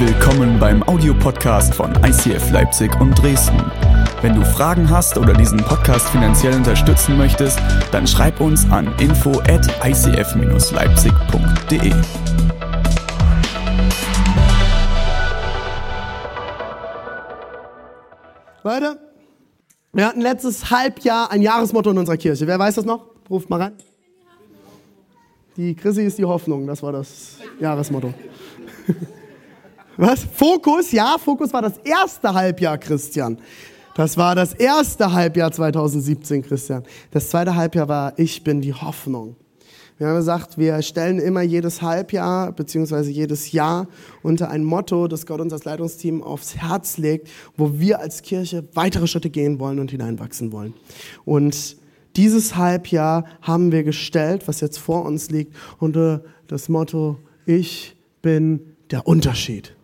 Willkommen beim Audiopodcast von ICF Leipzig und Dresden. Wenn du Fragen hast oder diesen Podcast finanziell unterstützen möchtest, dann schreib uns an info at icf-leipzig.de. Leute, wir hatten letztes Halbjahr ein Jahresmotto in unserer Kirche. Wer weiß das noch? Ruft mal rein. Die Chrissy ist die Hoffnung, das war das Jahresmotto. Was? Fokus? Ja, Fokus war das erste Halbjahr, Christian. Das war das erste Halbjahr 2017, Christian. Das zweite Halbjahr war Ich bin die Hoffnung. Wir haben gesagt, wir stellen immer jedes Halbjahr beziehungsweise jedes Jahr unter ein Motto, das Gott uns als Leitungsteam aufs Herz legt, wo wir als Kirche weitere Schritte gehen wollen und hineinwachsen wollen. Und dieses Halbjahr haben wir gestellt, was jetzt vor uns liegt, unter das Motto Ich bin der Unterschied.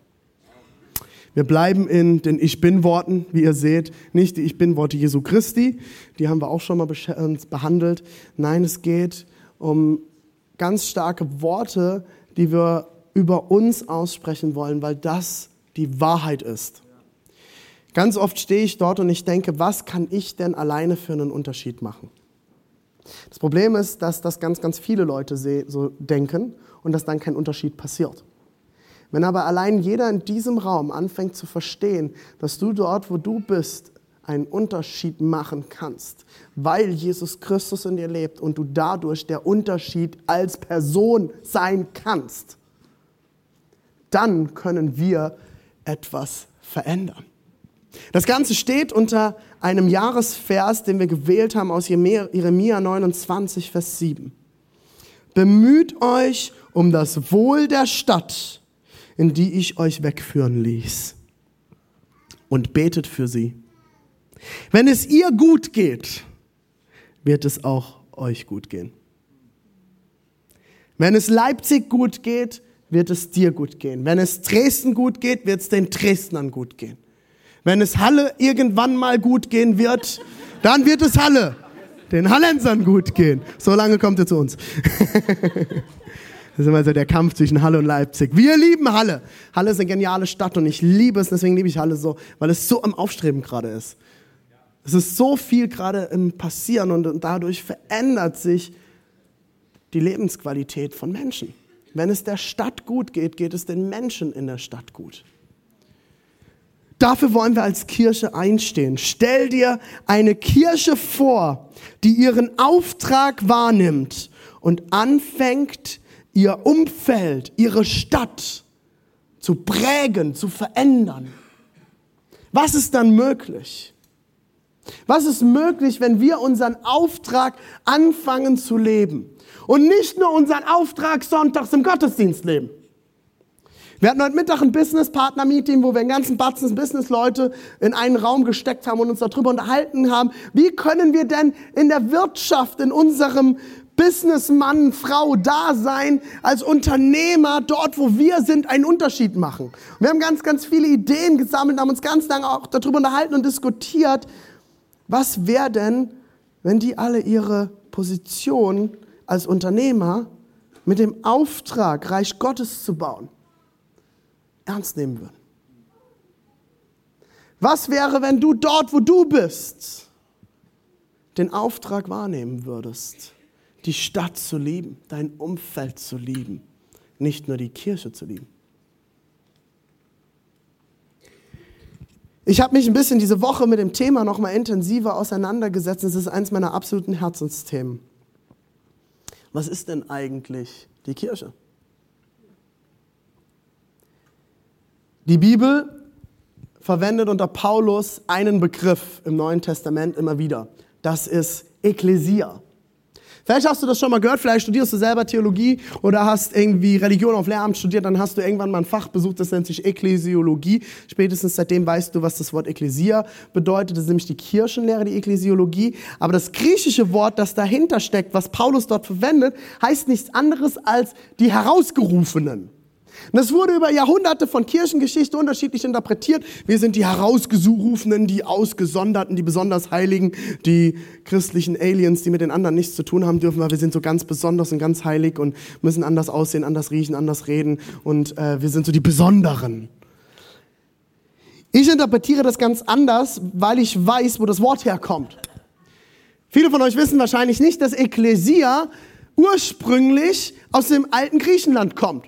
Wir bleiben in den Ich Bin-Worten, wie ihr seht, nicht die Ich Bin-Worte Jesu Christi, die haben wir auch schon mal behandelt. Nein, es geht um ganz starke Worte, die wir über uns aussprechen wollen, weil das die Wahrheit ist. Ganz oft stehe ich dort und ich denke, was kann ich denn alleine für einen Unterschied machen? Das Problem ist, dass das ganz, ganz viele Leute so denken und dass dann kein Unterschied passiert. Wenn aber allein jeder in diesem Raum anfängt zu verstehen, dass du dort, wo du bist, einen Unterschied machen kannst, weil Jesus Christus in dir lebt und du dadurch der Unterschied als Person sein kannst, dann können wir etwas verändern. Das Ganze steht unter einem Jahresvers, den wir gewählt haben aus Jeremia 29, Vers 7. Bemüht euch um das Wohl der Stadt, in die ich euch wegführen ließ, und betet für sie. Wenn es ihr gut geht, wird es auch euch gut gehen. Wenn es Leipzig gut geht, wird es dir gut gehen. Wenn es Dresden gut geht, wird es den Dresdnern gut gehen. Wenn es Halle irgendwann mal gut gehen wird, dann wird es Halle den Hallensern gut gehen. So lange kommt ihr zu uns. Das ist immer so der Kampf zwischen Halle und Leipzig. Wir lieben Halle. Halle ist eine geniale Stadt und ich liebe es, deswegen liebe ich Halle so, weil es so am Aufstreben gerade ist. Es ist so viel gerade im Passieren und dadurch verändert sich die Lebensqualität von Menschen. Wenn es der Stadt gut geht, geht es den Menschen in der Stadt gut. Dafür wollen wir als Kirche einstehen. Stell dir eine Kirche vor, die ihren Auftrag wahrnimmt und anfängt, ihr Umfeld, ihre Stadt zu prägen, zu verändern. Was ist dann möglich? Was ist möglich, wenn wir unseren Auftrag anfangen zu leben? Und nicht nur unseren Auftrag sonntags im Gottesdienst leben. Wir hatten heute Mittag ein Business-Partner-Meeting, wo wir einen ganzen Batzen Business-Leute in einen Raum gesteckt haben und uns darüber unterhalten haben, wie können wir denn in der Wirtschaft, in unserem Businessmann, Frau da sein, als Unternehmer dort, wo wir sind, einen Unterschied machen. Wir haben ganz, ganz viele Ideen gesammelt, haben uns ganz lange auch darüber unterhalten und diskutiert, was wäre denn, wenn die alle ihre Position als Unternehmer mit dem Auftrag, Reich Gottes zu bauen, ernst nehmen würden? Was wäre, wenn du dort, wo du bist, den Auftrag wahrnehmen würdest? Die Stadt zu lieben, dein Umfeld zu lieben, nicht nur die Kirche zu lieben. Ich habe mich ein bisschen diese Woche mit dem Thema noch mal intensiver auseinandergesetzt. Es ist eines meiner absoluten Herzensthemen. Was ist denn eigentlich die Kirche? Die Bibel verwendet unter Paulus einen Begriff im Neuen Testament immer wieder. Das ist Ekklesia. Vielleicht hast du das schon mal gehört, vielleicht studierst du selber Theologie oder hast irgendwie Religion auf Lehramt studiert, dann hast du irgendwann mal ein Fach besucht, das nennt sich Ekklesiologie. Spätestens seitdem weißt du, was das Wort Ekklesia bedeutet. Das ist nämlich die Kirchenlehre, die Ekklesiologie. Aber das griechische Wort, das dahinter steckt, was Paulus dort verwendet, heißt nichts anderes als die Herausgerufenen. Und das wurde über Jahrhunderte von Kirchengeschichte unterschiedlich interpretiert. Wir sind die Herausgerufenen, die Ausgesonderten, die besonders Heiligen, die christlichen Aliens, die mit den anderen nichts zu tun haben dürfen, weil wir sind so ganz besonders und ganz heilig und müssen anders aussehen, anders riechen, anders reden und äh, wir sind so die Besonderen. Ich interpretiere das ganz anders, weil ich weiß, wo das Wort herkommt. Viele von euch wissen wahrscheinlich nicht, dass Ekklesia ursprünglich aus dem alten Griechenland kommt,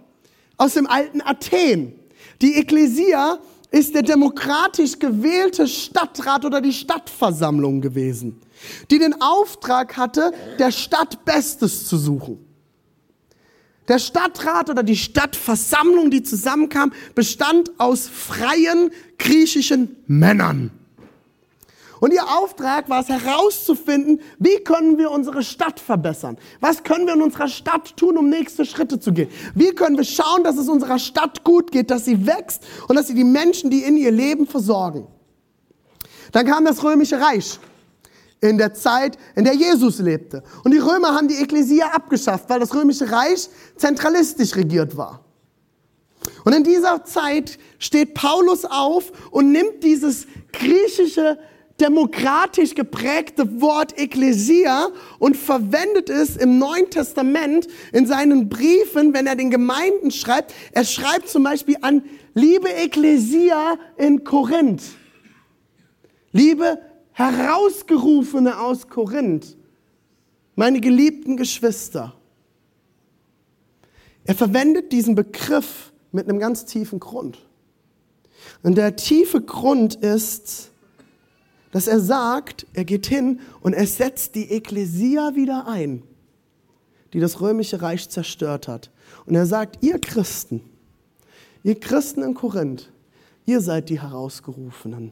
aus dem alten Athen. Die Ekklesia ist der demokratisch gewählte Stadtrat oder die Stadtversammlung gewesen, die den Auftrag hatte, der Stadt Bestes zu suchen. Der Stadtrat oder die Stadtversammlung, die zusammenkam, bestand aus freien griechischen Männern. Und ihr Auftrag war es herauszufinden, wie können wir unsere Stadt verbessern? Was können wir in unserer Stadt tun, um nächste Schritte zu gehen? Wie können wir schauen, dass es unserer Stadt gut geht, dass sie wächst und dass sie die Menschen, die in ihr leben, versorgen? Dann kam das römische Reich in der Zeit, in der Jesus lebte. Und die Römer haben die Ekklesia abgeschafft, weil das römische Reich zentralistisch regiert war. Und in dieser Zeit steht Paulus auf und nimmt dieses griechische, demokratisch geprägte Wort Ekklesia und verwendet es im Neuen Testament in seinen Briefen, wenn er den Gemeinden schreibt. Er schreibt zum Beispiel an liebe Ekklesia in Korinth. Liebe Herausgerufene aus Korinth, meine geliebten Geschwister. Er verwendet diesen Begriff mit einem ganz tiefen Grund. Und der tiefe Grund ist, dass er sagt, er geht hin und er setzt die Ekklesia wieder ein, die das römische Reich zerstört hat. Und er sagt, ihr Christen, ihr Christen in Korinth, ihr seid die Herausgerufenen.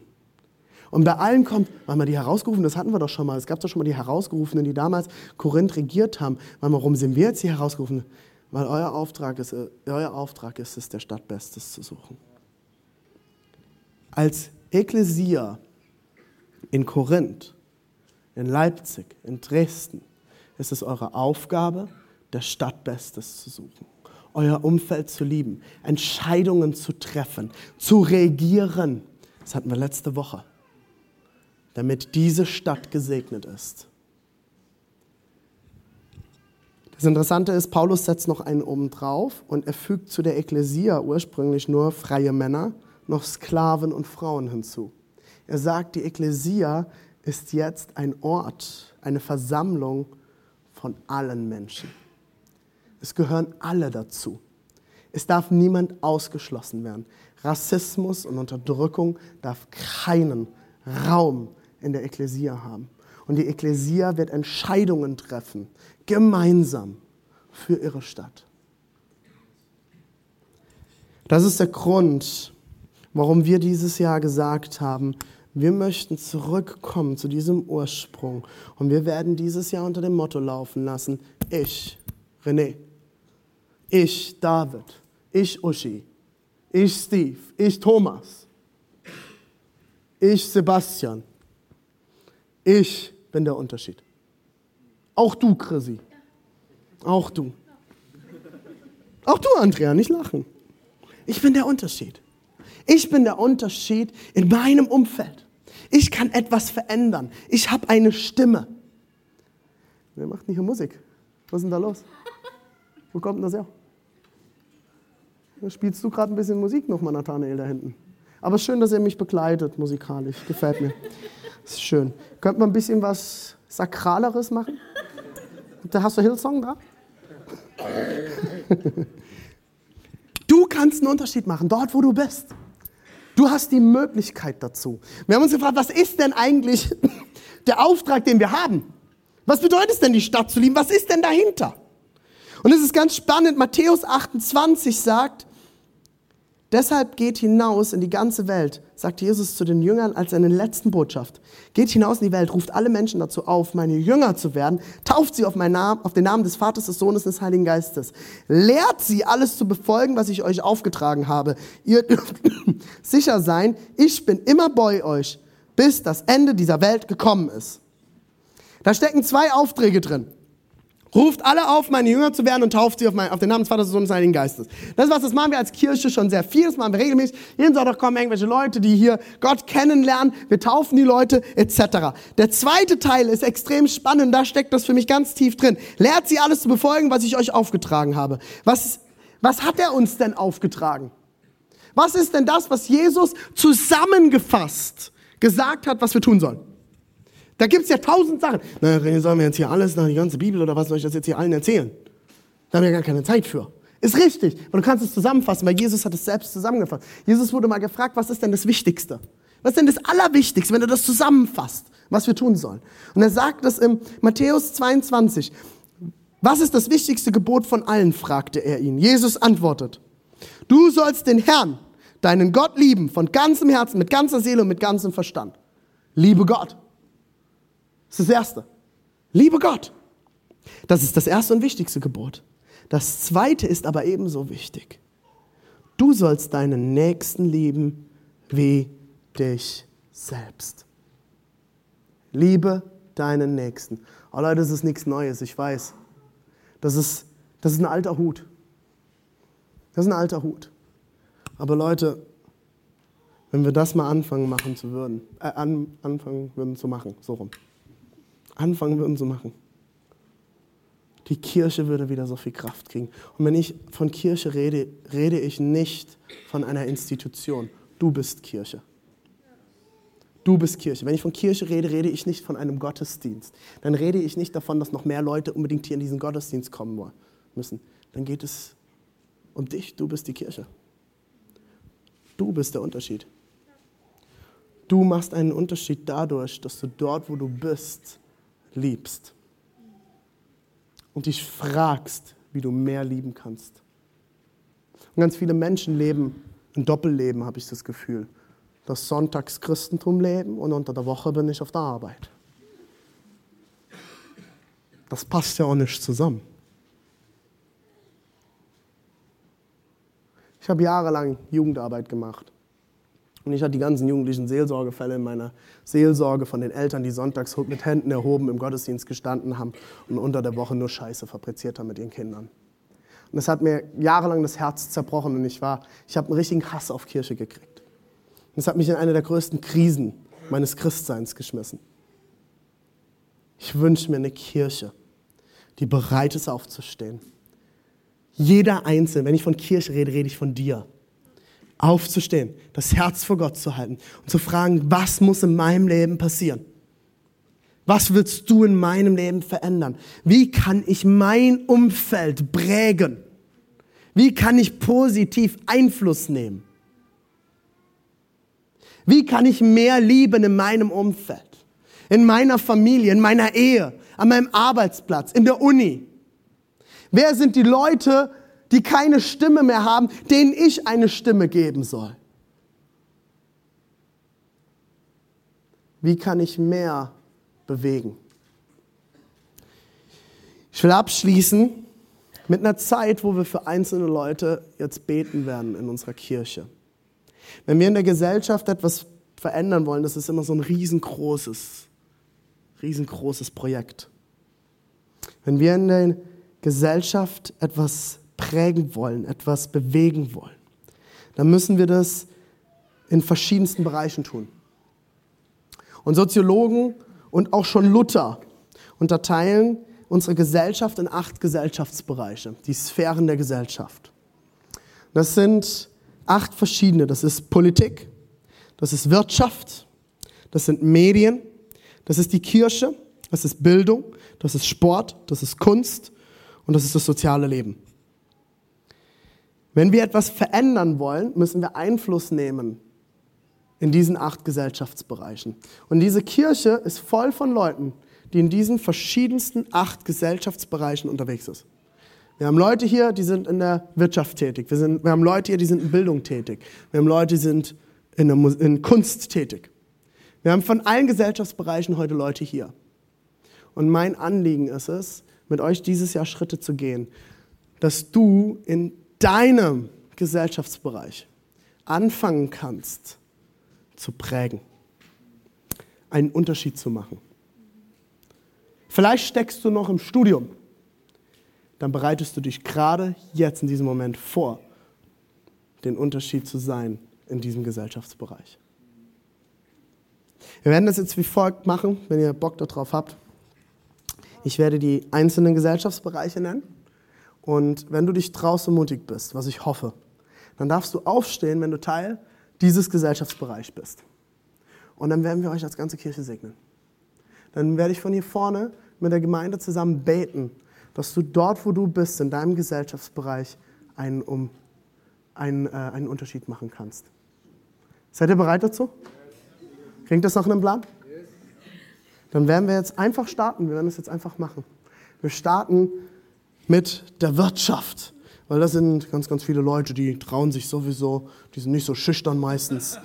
Und bei allen kommt, weil wir die Herausgerufenen, das hatten wir doch schon mal, es gab doch schon mal die Herausgerufenen, die damals Korinth regiert haben. Warum sind wir jetzt die Herausgerufenen? Weil euer Auftrag ist, euer Auftrag ist es, der Stadt Bestes zu suchen. Als Ekklesia in Korinth, in Leipzig, in Dresden, ist es eure Aufgabe, der Stadt Bestes zu suchen euer Umfeld zu lieben, Entscheidungen zu treffen, zu regieren. Das hatten wir letzte Woche damit diese Stadt gesegnet ist. Das Interessante ist, Paulus setzt noch einen oben drauf und er fügt zu der Ekklesia ursprünglich nur freie Männer, noch Sklaven und Frauen hinzu. Er sagt, die Ekklesia ist jetzt ein Ort, eine Versammlung von allen Menschen. Es gehören alle dazu. Es darf niemand ausgeschlossen werden. Rassismus und Unterdrückung darf keinen Raum in der Ekklesia haben. Und die Ekklesia wird Entscheidungen treffen, gemeinsam für ihre Stadt. Das ist der Grund, warum wir dieses Jahr gesagt haben, wir möchten zurückkommen zu diesem Ursprung. Und wir werden dieses Jahr unter dem Motto laufen lassen, ich, René, ich, David, ich, Uschi, ich, Steve, ich, Thomas, ich, Sebastian, ich bin der Unterschied. Auch du, Chrissy. Auch du. Auch du, Andrea, nicht lachen. Ich bin der Unterschied. Ich bin der Unterschied in meinem Umfeld. Ich kann etwas verändern. Ich habe eine Stimme. Wer macht denn hier Musik? Was ist denn da los? Wo kommt denn das her? Da spielst du gerade ein bisschen Musik nochmal, Nathanael, da hinten. Aber schön, dass ihr mich begleitet musikalisch. Gefällt mir. Das ist schön. Könnte man ein bisschen was Sakraleres machen? Da hast du Hillsong da? Du kannst einen Unterschied machen, dort wo du bist. Du hast die Möglichkeit dazu. Wir haben uns gefragt, was ist denn eigentlich der Auftrag, den wir haben? Was bedeutet es denn, die Stadt zu lieben? Was ist denn dahinter? Und es ist ganz spannend, Matthäus 28 sagt, Deshalb geht hinaus in die ganze Welt, sagt Jesus zu den Jüngern als seine letzten Botschaft. Geht hinaus in die Welt, ruft alle Menschen dazu auf, meine Jünger zu werden, tauft sie auf, meinen Namen, auf den Namen des Vaters, des Sohnes und des Heiligen Geistes. Lehrt sie, alles zu befolgen, was ich euch aufgetragen habe. Ihr dürft sicher sein, ich bin immer bei euch, bis das Ende dieser Welt gekommen ist. Da stecken zwei Aufträge drin. Ruft alle auf, meine Jünger zu werden und tauft sie auf, mein, auf den Namen des Vaters, des Sohnes und des Heiligen Geistes. Das ist was, das machen wir als Kirche schon sehr viel, das machen wir regelmäßig. Jeden Sonntag kommen irgendwelche Leute, die hier Gott kennenlernen, wir taufen die Leute, etc. Der zweite Teil ist extrem spannend, da steckt das für mich ganz tief drin. Lehrt sie alles zu befolgen, was ich euch aufgetragen habe. Was, was hat er uns denn aufgetragen? Was ist denn das, was Jesus zusammengefasst gesagt hat, was wir tun sollen? Da gibt es ja tausend Sachen. Na, sollen wir jetzt hier alles nach die ganze Bibel oder was soll ich das jetzt hier allen erzählen? Da haben wir gar keine Zeit für. Ist richtig. Und du kannst es zusammenfassen, weil Jesus hat es selbst zusammengefasst. Jesus wurde mal gefragt, was ist denn das Wichtigste? Was ist denn das Allerwichtigste, wenn du das zusammenfasst, was wir tun sollen? Und er sagt es im Matthäus 22. Was ist das wichtigste Gebot von allen? fragte er ihn. Jesus antwortet. Du sollst den Herrn, deinen Gott lieben, von ganzem Herzen, mit ganzer Seele und mit ganzem Verstand. Liebe Gott. Das ist das Erste. Liebe Gott. Das ist das erste und wichtigste Gebot. Das zweite ist aber ebenso wichtig. Du sollst deinen Nächsten lieben wie dich selbst. Liebe deinen Nächsten. Oh Leute, das ist nichts Neues, ich weiß. Das ist, das ist ein alter Hut. Das ist ein alter Hut. Aber Leute, wenn wir das mal anfangen machen zu würden, äh, an, anfangen würden zu machen, so rum, anfangen würden zu machen, die Kirche würde wieder so viel Kraft kriegen. Und wenn ich von Kirche rede, rede ich nicht von einer Institution. Du bist Kirche. Du bist Kirche. Wenn ich von Kirche rede, rede ich nicht von einem Gottesdienst. Dann rede ich nicht davon, dass noch mehr Leute unbedingt hier in diesen Gottesdienst kommen müssen. Dann geht es um dich. Du bist die Kirche. Du bist der Unterschied. Du machst einen Unterschied dadurch, dass du dort, wo du bist, liebst und dich fragst, wie du mehr lieben kannst. Und ganz viele Menschen leben ein Doppelleben, habe ich das Gefühl. Das Sonntagschristentum leben und unter der Woche bin ich auf der Arbeit. Das passt ja auch nicht zusammen. Ich habe jahrelang Jugendarbeit gemacht. Und ich hatte die ganzen jugendlichen Seelsorgefälle in meiner Seelsorge von den Eltern, die sonntags mit Händen erhoben im Gottesdienst gestanden haben und unter der Woche nur Scheiße fabriziert haben mit ihren Kindern. Und das hat mir jahrelang das Herz zerbrochen und ich war, ich habe einen richtigen Hass auf Kirche gekriegt. Und das hat mich in eine der größten Krisen meines Christseins geschmissen. Ich wünsche mir eine Kirche, die bereit ist aufzustehen. Jeder Einzelne, wenn ich von Kirche rede, rede ich von dir aufzustehen, das Herz vor Gott zu halten und zu fragen, was muss in meinem Leben passieren? Was willst du in meinem Leben verändern? Wie kann ich mein Umfeld prägen? Wie kann ich positiv Einfluss nehmen? Wie kann ich mehr lieben in meinem Umfeld? In meiner Familie, in meiner Ehe, an meinem Arbeitsplatz, in der Uni? Wer sind die Leute, die keine Stimme mehr haben, denen ich eine Stimme geben soll. Wie kann ich mehr bewegen? Ich will abschließen mit einer Zeit, wo wir für einzelne Leute jetzt beten werden in unserer Kirche. Wenn wir in der Gesellschaft etwas verändern wollen, das ist immer so ein riesengroßes, riesengroßes Projekt. Wenn wir in der Gesellschaft etwas prägen wollen, etwas bewegen wollen, dann müssen wir das in verschiedensten Bereichen tun. Und Soziologen und auch schon Luther unterteilen unsere Gesellschaft in acht Gesellschaftsbereiche, die Sphären der Gesellschaft. Das sind acht verschiedene. Das ist Politik, das ist Wirtschaft, das sind Medien, das ist die Kirche, das ist Bildung, das ist Sport, das ist Kunst und das ist das soziale Leben. Wenn wir etwas verändern wollen, müssen wir Einfluss nehmen in diesen acht Gesellschaftsbereichen. Und diese Kirche ist voll von Leuten, die in diesen verschiedensten acht Gesellschaftsbereichen unterwegs sind. Wir haben Leute hier, die sind in der Wirtschaft tätig. Wir, sind, wir haben Leute hier, die sind in Bildung tätig. Wir haben Leute, die sind in, der, in Kunst tätig. Wir haben von allen Gesellschaftsbereichen heute Leute hier. Und mein Anliegen ist es, mit euch dieses Jahr Schritte zu gehen, dass du in deinem Gesellschaftsbereich anfangen kannst zu prägen, einen Unterschied zu machen. Vielleicht steckst du noch im Studium, dann bereitest du dich gerade jetzt in diesem Moment vor, den Unterschied zu sein in diesem Gesellschaftsbereich. Wir werden das jetzt wie folgt machen, wenn ihr Bock darauf habt. Ich werde die einzelnen Gesellschaftsbereiche nennen. Und wenn du dich traust und mutig bist, was ich hoffe, dann darfst du aufstehen, wenn du Teil dieses Gesellschaftsbereichs bist. Und dann werden wir euch als ganze Kirche segnen. Dann werde ich von hier vorne mit der Gemeinde zusammen beten, dass du dort, wo du bist, in deinem Gesellschaftsbereich einen, um, einen, äh, einen Unterschied machen kannst. Seid ihr bereit dazu? Klingt das nach einem Plan? Dann werden wir jetzt einfach starten. Wir werden das jetzt einfach machen. Wir starten mit der Wirtschaft. Weil das sind ganz, ganz viele Leute, die trauen sich sowieso, die sind nicht so schüchtern meistens.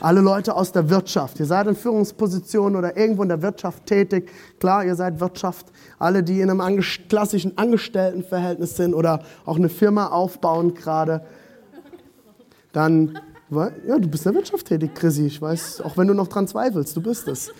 Alle Leute aus der Wirtschaft. Ihr seid in Führungspositionen oder irgendwo in der Wirtschaft tätig. Klar, ihr seid Wirtschaft. Alle, die in einem klassischen Angestelltenverhältnis sind oder auch eine Firma aufbauen gerade. Dann, ja, du bist in der Wirtschaft tätig, Chrissy. Ich weiß, auch wenn du noch dran zweifelst, du bist es.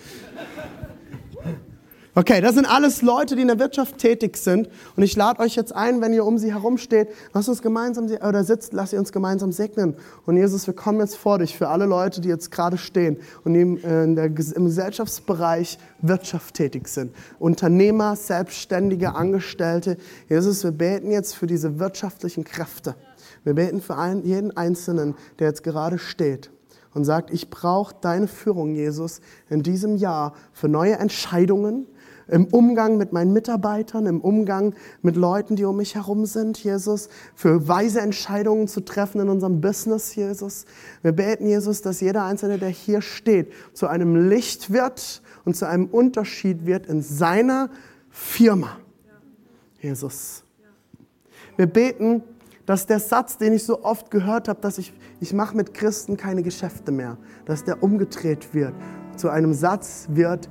Okay, das sind alles Leute, die in der Wirtschaft tätig sind. Und ich lade euch jetzt ein, wenn ihr um sie herum steht, lasst uns gemeinsam, oder sitzt, lasst ihr uns gemeinsam segnen. Und Jesus, wir kommen jetzt vor dich für alle Leute, die jetzt gerade stehen und im, äh, der, im Gesellschaftsbereich Wirtschaft tätig sind. Unternehmer, Selbstständige, Angestellte. Jesus, wir beten jetzt für diese wirtschaftlichen Kräfte. Wir beten für einen, jeden Einzelnen, der jetzt gerade steht und sagt, ich brauche deine Führung, Jesus, in diesem Jahr für neue Entscheidungen, im Umgang mit meinen Mitarbeitern, im Umgang mit Leuten, die um mich herum sind, Jesus, für weise Entscheidungen zu treffen in unserem Business, Jesus. Wir beten, Jesus, dass jeder Einzelne, der hier steht, zu einem Licht wird und zu einem Unterschied wird in seiner Firma. Jesus. Wir beten, dass der Satz, den ich so oft gehört habe, dass ich, ich mache mit Christen keine Geschäfte mehr, dass der umgedreht wird, zu einem Satz wird,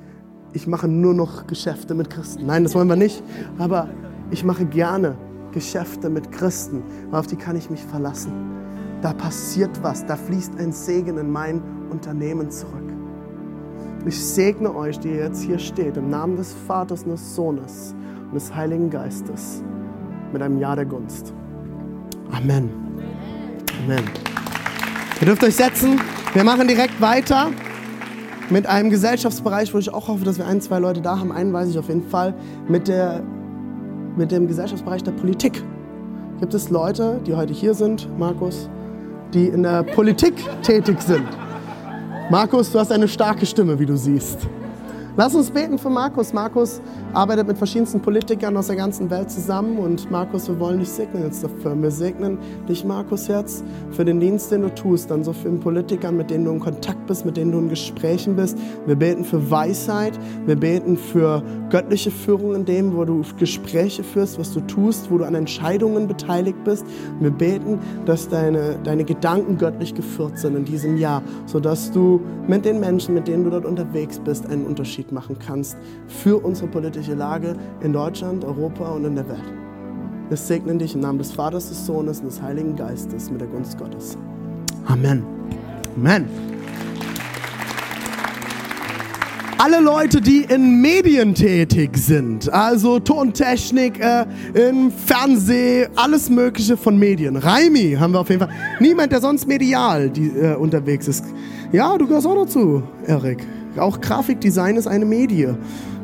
ich mache nur noch Geschäfte mit Christen. Nein, das wollen wir nicht. Aber ich mache gerne Geschäfte mit Christen, weil auf die kann ich mich verlassen. Da passiert was, da fließt ein Segen in mein Unternehmen zurück. Ich segne euch, die jetzt hier steht, im Namen des Vaters und des Sohnes und des Heiligen Geistes mit einem Ja der Gunst. Amen. Amen. Ihr dürft euch setzen. Wir machen direkt weiter mit einem Gesellschaftsbereich, wo ich auch hoffe, dass wir ein, zwei Leute da haben. Einen weiß ich auf jeden Fall. Mit, der, mit dem Gesellschaftsbereich der Politik. Gibt es Leute, die heute hier sind, Markus, die in der Politik tätig sind? Markus, du hast eine starke Stimme, wie du siehst. Lass uns beten für Markus. Markus arbeitet mit verschiedensten Politikern aus der ganzen Welt zusammen und Markus, wir wollen dich segnen jetzt dafür. Wir segnen dich, Markus, jetzt für den Dienst, den du tust, dann so vielen Politikern, mit denen du in Kontakt bist, mit denen du in Gesprächen bist. Wir beten für Weisheit, wir beten für göttliche Führung in dem, wo du Gespräche führst, was du tust, wo du an Entscheidungen beteiligt bist. Wir beten, dass deine, deine Gedanken göttlich geführt sind in diesem Jahr, sodass du mit den Menschen, mit denen du dort unterwegs bist, einen Unterschied machen kannst für unsere politische Lage in Deutschland, Europa und in der Welt. Wir segnen dich im Namen des Vaters, des Sohnes und des Heiligen Geistes mit der Gunst Gottes. Amen. Amen. alle Leute, die in Medien tätig sind, also Tontechnik, äh, im Fernsehen, alles Mögliche von Medien. Raimi haben wir auf jeden Fall. Niemand, der sonst medial die, äh, unterwegs ist. Ja, du gehörst auch dazu, Erik. Auch Grafikdesign ist eine Medie.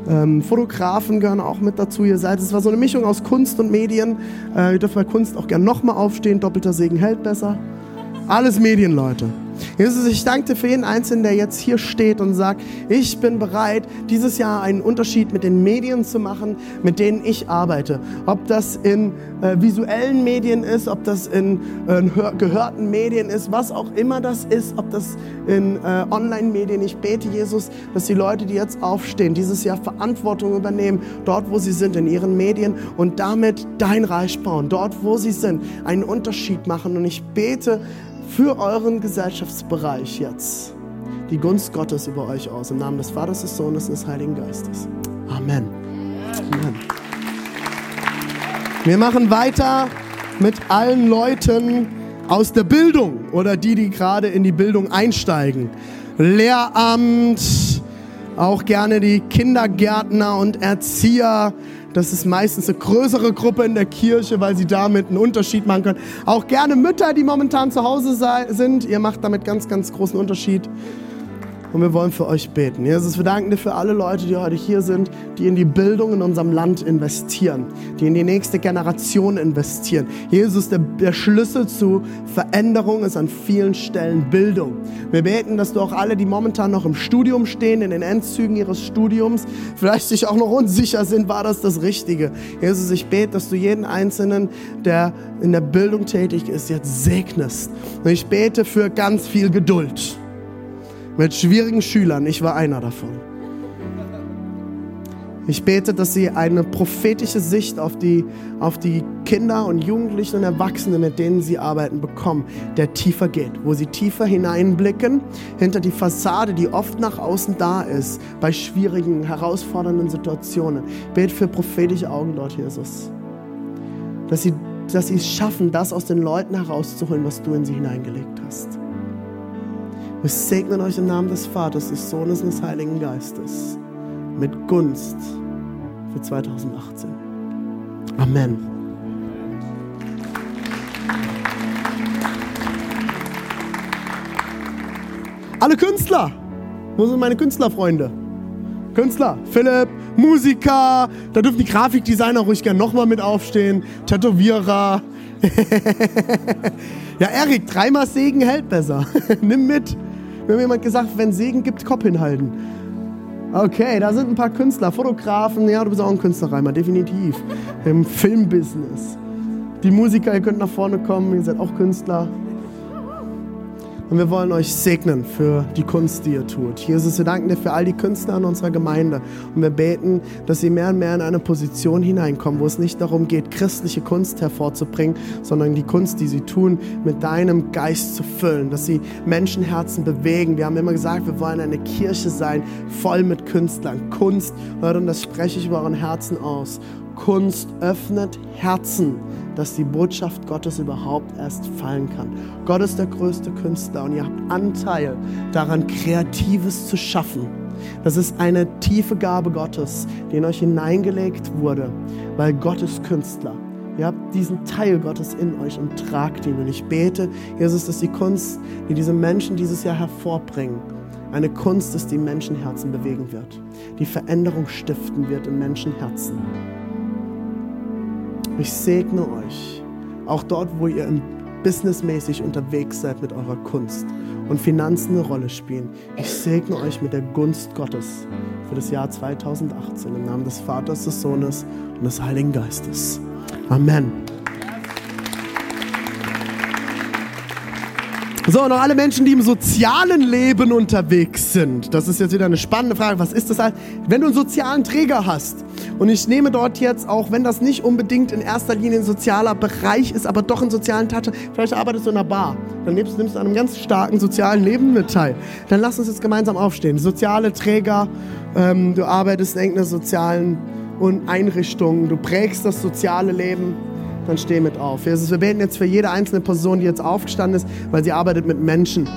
Ähm, Fotografen gehören auch mit dazu. Ihr seid, es war so eine Mischung aus Kunst und Medien. Äh, ihr dürft bei Kunst auch gerne nochmal aufstehen. Doppelter Segen hält besser. Alles Medien, Leute. Jesus, ich danke dir für jeden Einzelnen, der jetzt hier steht und sagt, ich bin bereit, dieses Jahr einen Unterschied mit den Medien zu machen, mit denen ich arbeite. Ob das in äh, visuellen Medien ist, ob das in äh, gehörten Medien ist, was auch immer das ist, ob das in äh, Online-Medien. Ich bete, Jesus, dass die Leute, die jetzt aufstehen, dieses Jahr Verantwortung übernehmen, dort, wo sie sind, in ihren Medien und damit dein Reich bauen, dort, wo sie sind, einen Unterschied machen. Und ich bete, für euren Gesellschaftsbereich jetzt die Gunst Gottes über euch aus. Im Namen des Vaters, des Sohnes und des Heiligen Geistes. Amen. Amen. Wir machen weiter mit allen Leuten aus der Bildung oder die, die gerade in die Bildung einsteigen. Lehramt, auch gerne die Kindergärtner und Erzieher, das ist meistens eine größere Gruppe in der Kirche, weil sie damit einen Unterschied machen können. Auch gerne Mütter, die momentan zu Hause sind. Ihr macht damit ganz, ganz großen Unterschied. Und wir wollen für euch beten. Jesus, wir danken dir für alle Leute, die heute hier sind, die in die Bildung in unserem Land investieren, die in die nächste Generation investieren. Jesus, der, der Schlüssel zu Veränderung ist an vielen Stellen Bildung. Wir beten, dass du auch alle, die momentan noch im Studium stehen, in den Endzügen ihres Studiums, vielleicht sich auch noch unsicher sind, war das das Richtige. Jesus, ich bete, dass du jeden Einzelnen, der in der Bildung tätig ist, jetzt segnest. Und ich bete für ganz viel Geduld mit schwierigen Schülern. Ich war einer davon. Ich bete, dass sie eine prophetische Sicht auf die, auf die Kinder und Jugendlichen und Erwachsene, mit denen sie arbeiten, bekommen, der tiefer geht, wo sie tiefer hineinblicken hinter die Fassade, die oft nach außen da ist, bei schwierigen, herausfordernden Situationen. Ich bete für prophetische Augen dort, Jesus. Dass sie, dass sie es schaffen, das aus den Leuten herauszuholen, was du in sie hineingelegt hast. Wir segnen euch im Namen des Vaters, des Sohnes und des Heiligen Geistes mit Gunst für 2018. Amen. Alle Künstler, wo sind meine Künstlerfreunde? Künstler, Philipp, Musiker, da dürfen die Grafikdesigner ruhig gerne nochmal mit aufstehen, Tätowierer. ja, Erik, dreimal Segen hält besser. Nimm mit. Mir hat jemand gesagt, wenn Segen gibt, Kopf hinhalten. Okay, da sind ein paar Künstler, Fotografen. Ja, du bist auch ein Künstler, Reimer, definitiv. Im Filmbusiness. Die Musiker, ihr könnt nach vorne kommen, ihr seid auch Künstler. Und wir wollen euch segnen für die Kunst, die ihr tut. Jesus, wir danken dir für all die Künstler in unserer Gemeinde. Und wir beten, dass sie mehr und mehr in eine Position hineinkommen, wo es nicht darum geht, christliche Kunst hervorzubringen, sondern die Kunst, die sie tun, mit deinem Geist zu füllen, dass sie Menschenherzen bewegen. Wir haben immer gesagt, wir wollen eine Kirche sein, voll mit Künstlern. Kunst, und das spreche ich über euren Herzen aus. Kunst öffnet Herzen dass die Botschaft Gottes überhaupt erst fallen kann. Gott ist der größte Künstler und ihr habt Anteil daran, Kreatives zu schaffen. Das ist eine tiefe Gabe Gottes, die in euch hineingelegt wurde, weil Gott ist Künstler. Ihr habt diesen Teil Gottes in euch und tragt ihn. Und ich bete, Jesus, dass die Kunst, die diese Menschen dieses Jahr hervorbringen, eine Kunst ist, die Menschenherzen bewegen wird, die Veränderung stiften wird in Menschenherzen. Ich segne euch, auch dort, wo ihr businessmäßig unterwegs seid mit eurer Kunst und Finanzen eine Rolle spielen. Ich segne euch mit der Gunst Gottes für das Jahr 2018 im Namen des Vaters, des Sohnes und des Heiligen Geistes. Amen. So, noch alle Menschen, die im sozialen Leben unterwegs sind. Das ist jetzt wieder eine spannende Frage. Was ist das? Wenn du einen sozialen Träger hast, und ich nehme dort jetzt, auch wenn das nicht unbedingt in erster Linie ein sozialer Bereich ist, aber doch einen sozialen Touch, vielleicht arbeitest du in einer Bar, dann nimmst, nimmst du an einem ganz starken sozialen Leben mit teil. Dann lass uns jetzt gemeinsam aufstehen. Soziale Träger, ähm, du arbeitest in irgendeiner sozialen Einrichtung, du prägst das soziale Leben dann steh mit auf. Wir beten jetzt für jede einzelne Person, die jetzt aufgestanden ist, weil sie arbeitet mit Menschen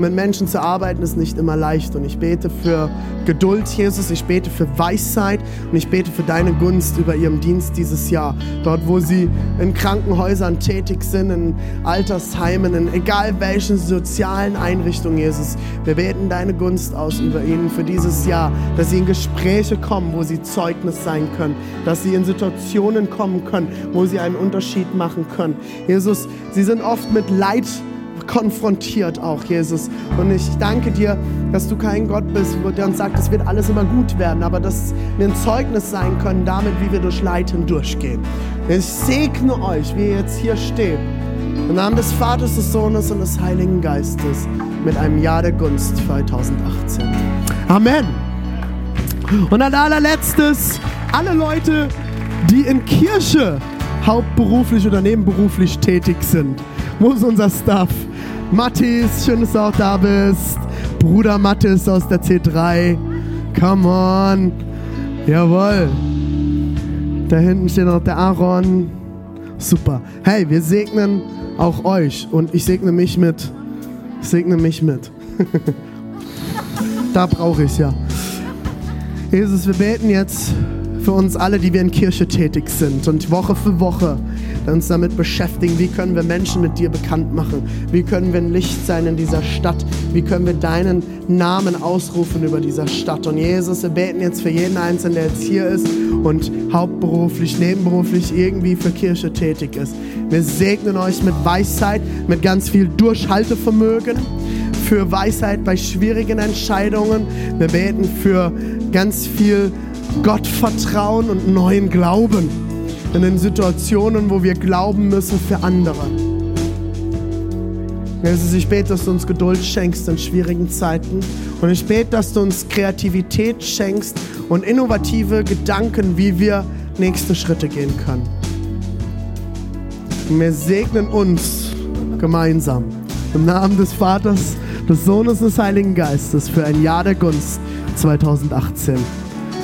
mit Menschen zu arbeiten ist nicht immer leicht. Und ich bete für Geduld, Jesus. Ich bete für Weisheit und ich bete für deine Gunst über ihrem Dienst dieses Jahr. Dort, wo sie in Krankenhäusern tätig sind, in Altersheimen, in egal welchen sozialen Einrichtungen, Jesus. Wir beten deine Gunst aus über ihnen für dieses Jahr, dass sie in Gespräche kommen, wo sie Zeugnis sein können, dass sie in Situationen kommen können, wo sie einen Unterschied machen können. Jesus, sie sind oft mit Leid konfrontiert auch, Jesus. Und ich danke dir, dass du kein Gott bist, der uns sagt, es wird alles immer gut werden, aber dass wir ein Zeugnis sein können damit, wie wir durch Leiden durchgehen. Ich segne euch, wie ihr jetzt hier steht. Im Namen des Vaters, des Sohnes und des Heiligen Geistes mit einem Jahr der Gunst 2018. Amen. Und als allerletztes, alle Leute, die in Kirche hauptberuflich oder nebenberuflich tätig sind. Wo ist unser Staff? Mathis, schön, dass du auch da bist. Bruder Mathis aus der C3. Come on. Jawohl. Da hinten steht noch der Aaron. Super. Hey, wir segnen auch euch und ich segne mich mit. Ich segne mich mit. da brauche ich es ja. Jesus, wir beten jetzt für uns alle, die wir in Kirche tätig sind und Woche für Woche uns damit beschäftigen, wie können wir Menschen mit dir bekannt machen, wie können wir ein Licht sein in dieser Stadt, wie können wir deinen Namen ausrufen über dieser Stadt. Und Jesus, wir beten jetzt für jeden Einzelnen, der jetzt hier ist und hauptberuflich, nebenberuflich irgendwie für Kirche tätig ist. Wir segnen euch mit Weisheit, mit ganz viel Durchhaltevermögen für Weisheit bei schwierigen Entscheidungen. Wir beten für ganz viel Gottvertrauen und neuen Glauben in den Situationen, wo wir glauben müssen für andere. Jesus, ich bete, dass du uns Geduld schenkst in schwierigen Zeiten. Und ich bete, dass du uns Kreativität schenkst und innovative Gedanken, wie wir nächste Schritte gehen können. Und wir segnen uns gemeinsam im Namen des Vaters, des Sohnes und des Heiligen Geistes für ein Jahr der Gunst 2018.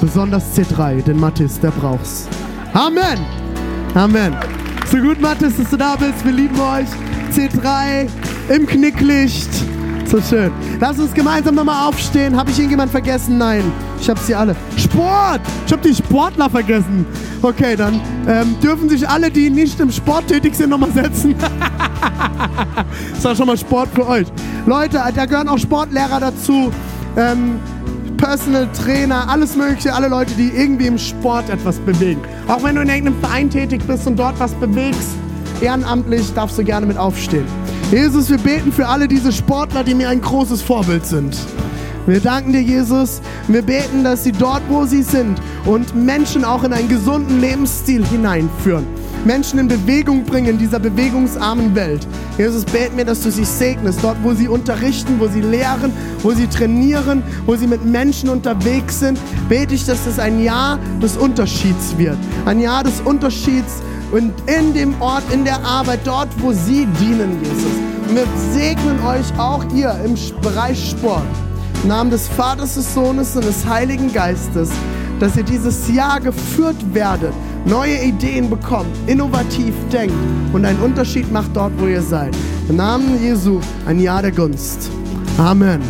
Besonders C3, den Mathis, der braucht's. Amen. Amen. So gut, Mathis, dass du da bist. Wir lieben euch. C3 im Knicklicht. So schön. Lass uns gemeinsam nochmal aufstehen. Habe ich irgendjemand vergessen? Nein. Ich habe sie alle. Sport! Ich habe die Sportler vergessen. Okay, dann ähm, dürfen sich alle, die nicht im Sport tätig sind, nochmal setzen. das war schon mal Sport für euch. Leute, da gehören auch Sportlehrer dazu. Ähm, Personal Trainer, alles Mögliche, alle Leute, die irgendwie im Sport etwas bewegen. Auch wenn du in irgendeinem Verein tätig bist und dort was bewegst, ehrenamtlich darfst du gerne mit aufstehen. Jesus, wir beten für alle diese Sportler, die mir ein großes Vorbild sind. Wir danken dir, Jesus. Wir beten, dass sie dort, wo sie sind und Menschen auch in einen gesunden Lebensstil hineinführen. Menschen in Bewegung bringen in dieser bewegungsarmen Welt. Jesus, beten mir, dass du sie segnest, dort, wo sie unterrichten, wo sie lehren, wo sie trainieren, wo sie mit Menschen unterwegs sind. Bete ich, dass es ein Jahr des Unterschieds wird. Ein Jahr des Unterschieds und in dem Ort, in der Arbeit, dort, wo sie dienen, Jesus. Und wir segnen euch auch hier im Bereich Sport. Im Namen des Vaters, des Sohnes und des Heiligen Geistes, dass ihr dieses Jahr geführt werdet neue Ideen bekommt, innovativ denkt und einen Unterschied macht dort, wo ihr seid. Im Namen Jesu ein Jahr der Gunst. Amen.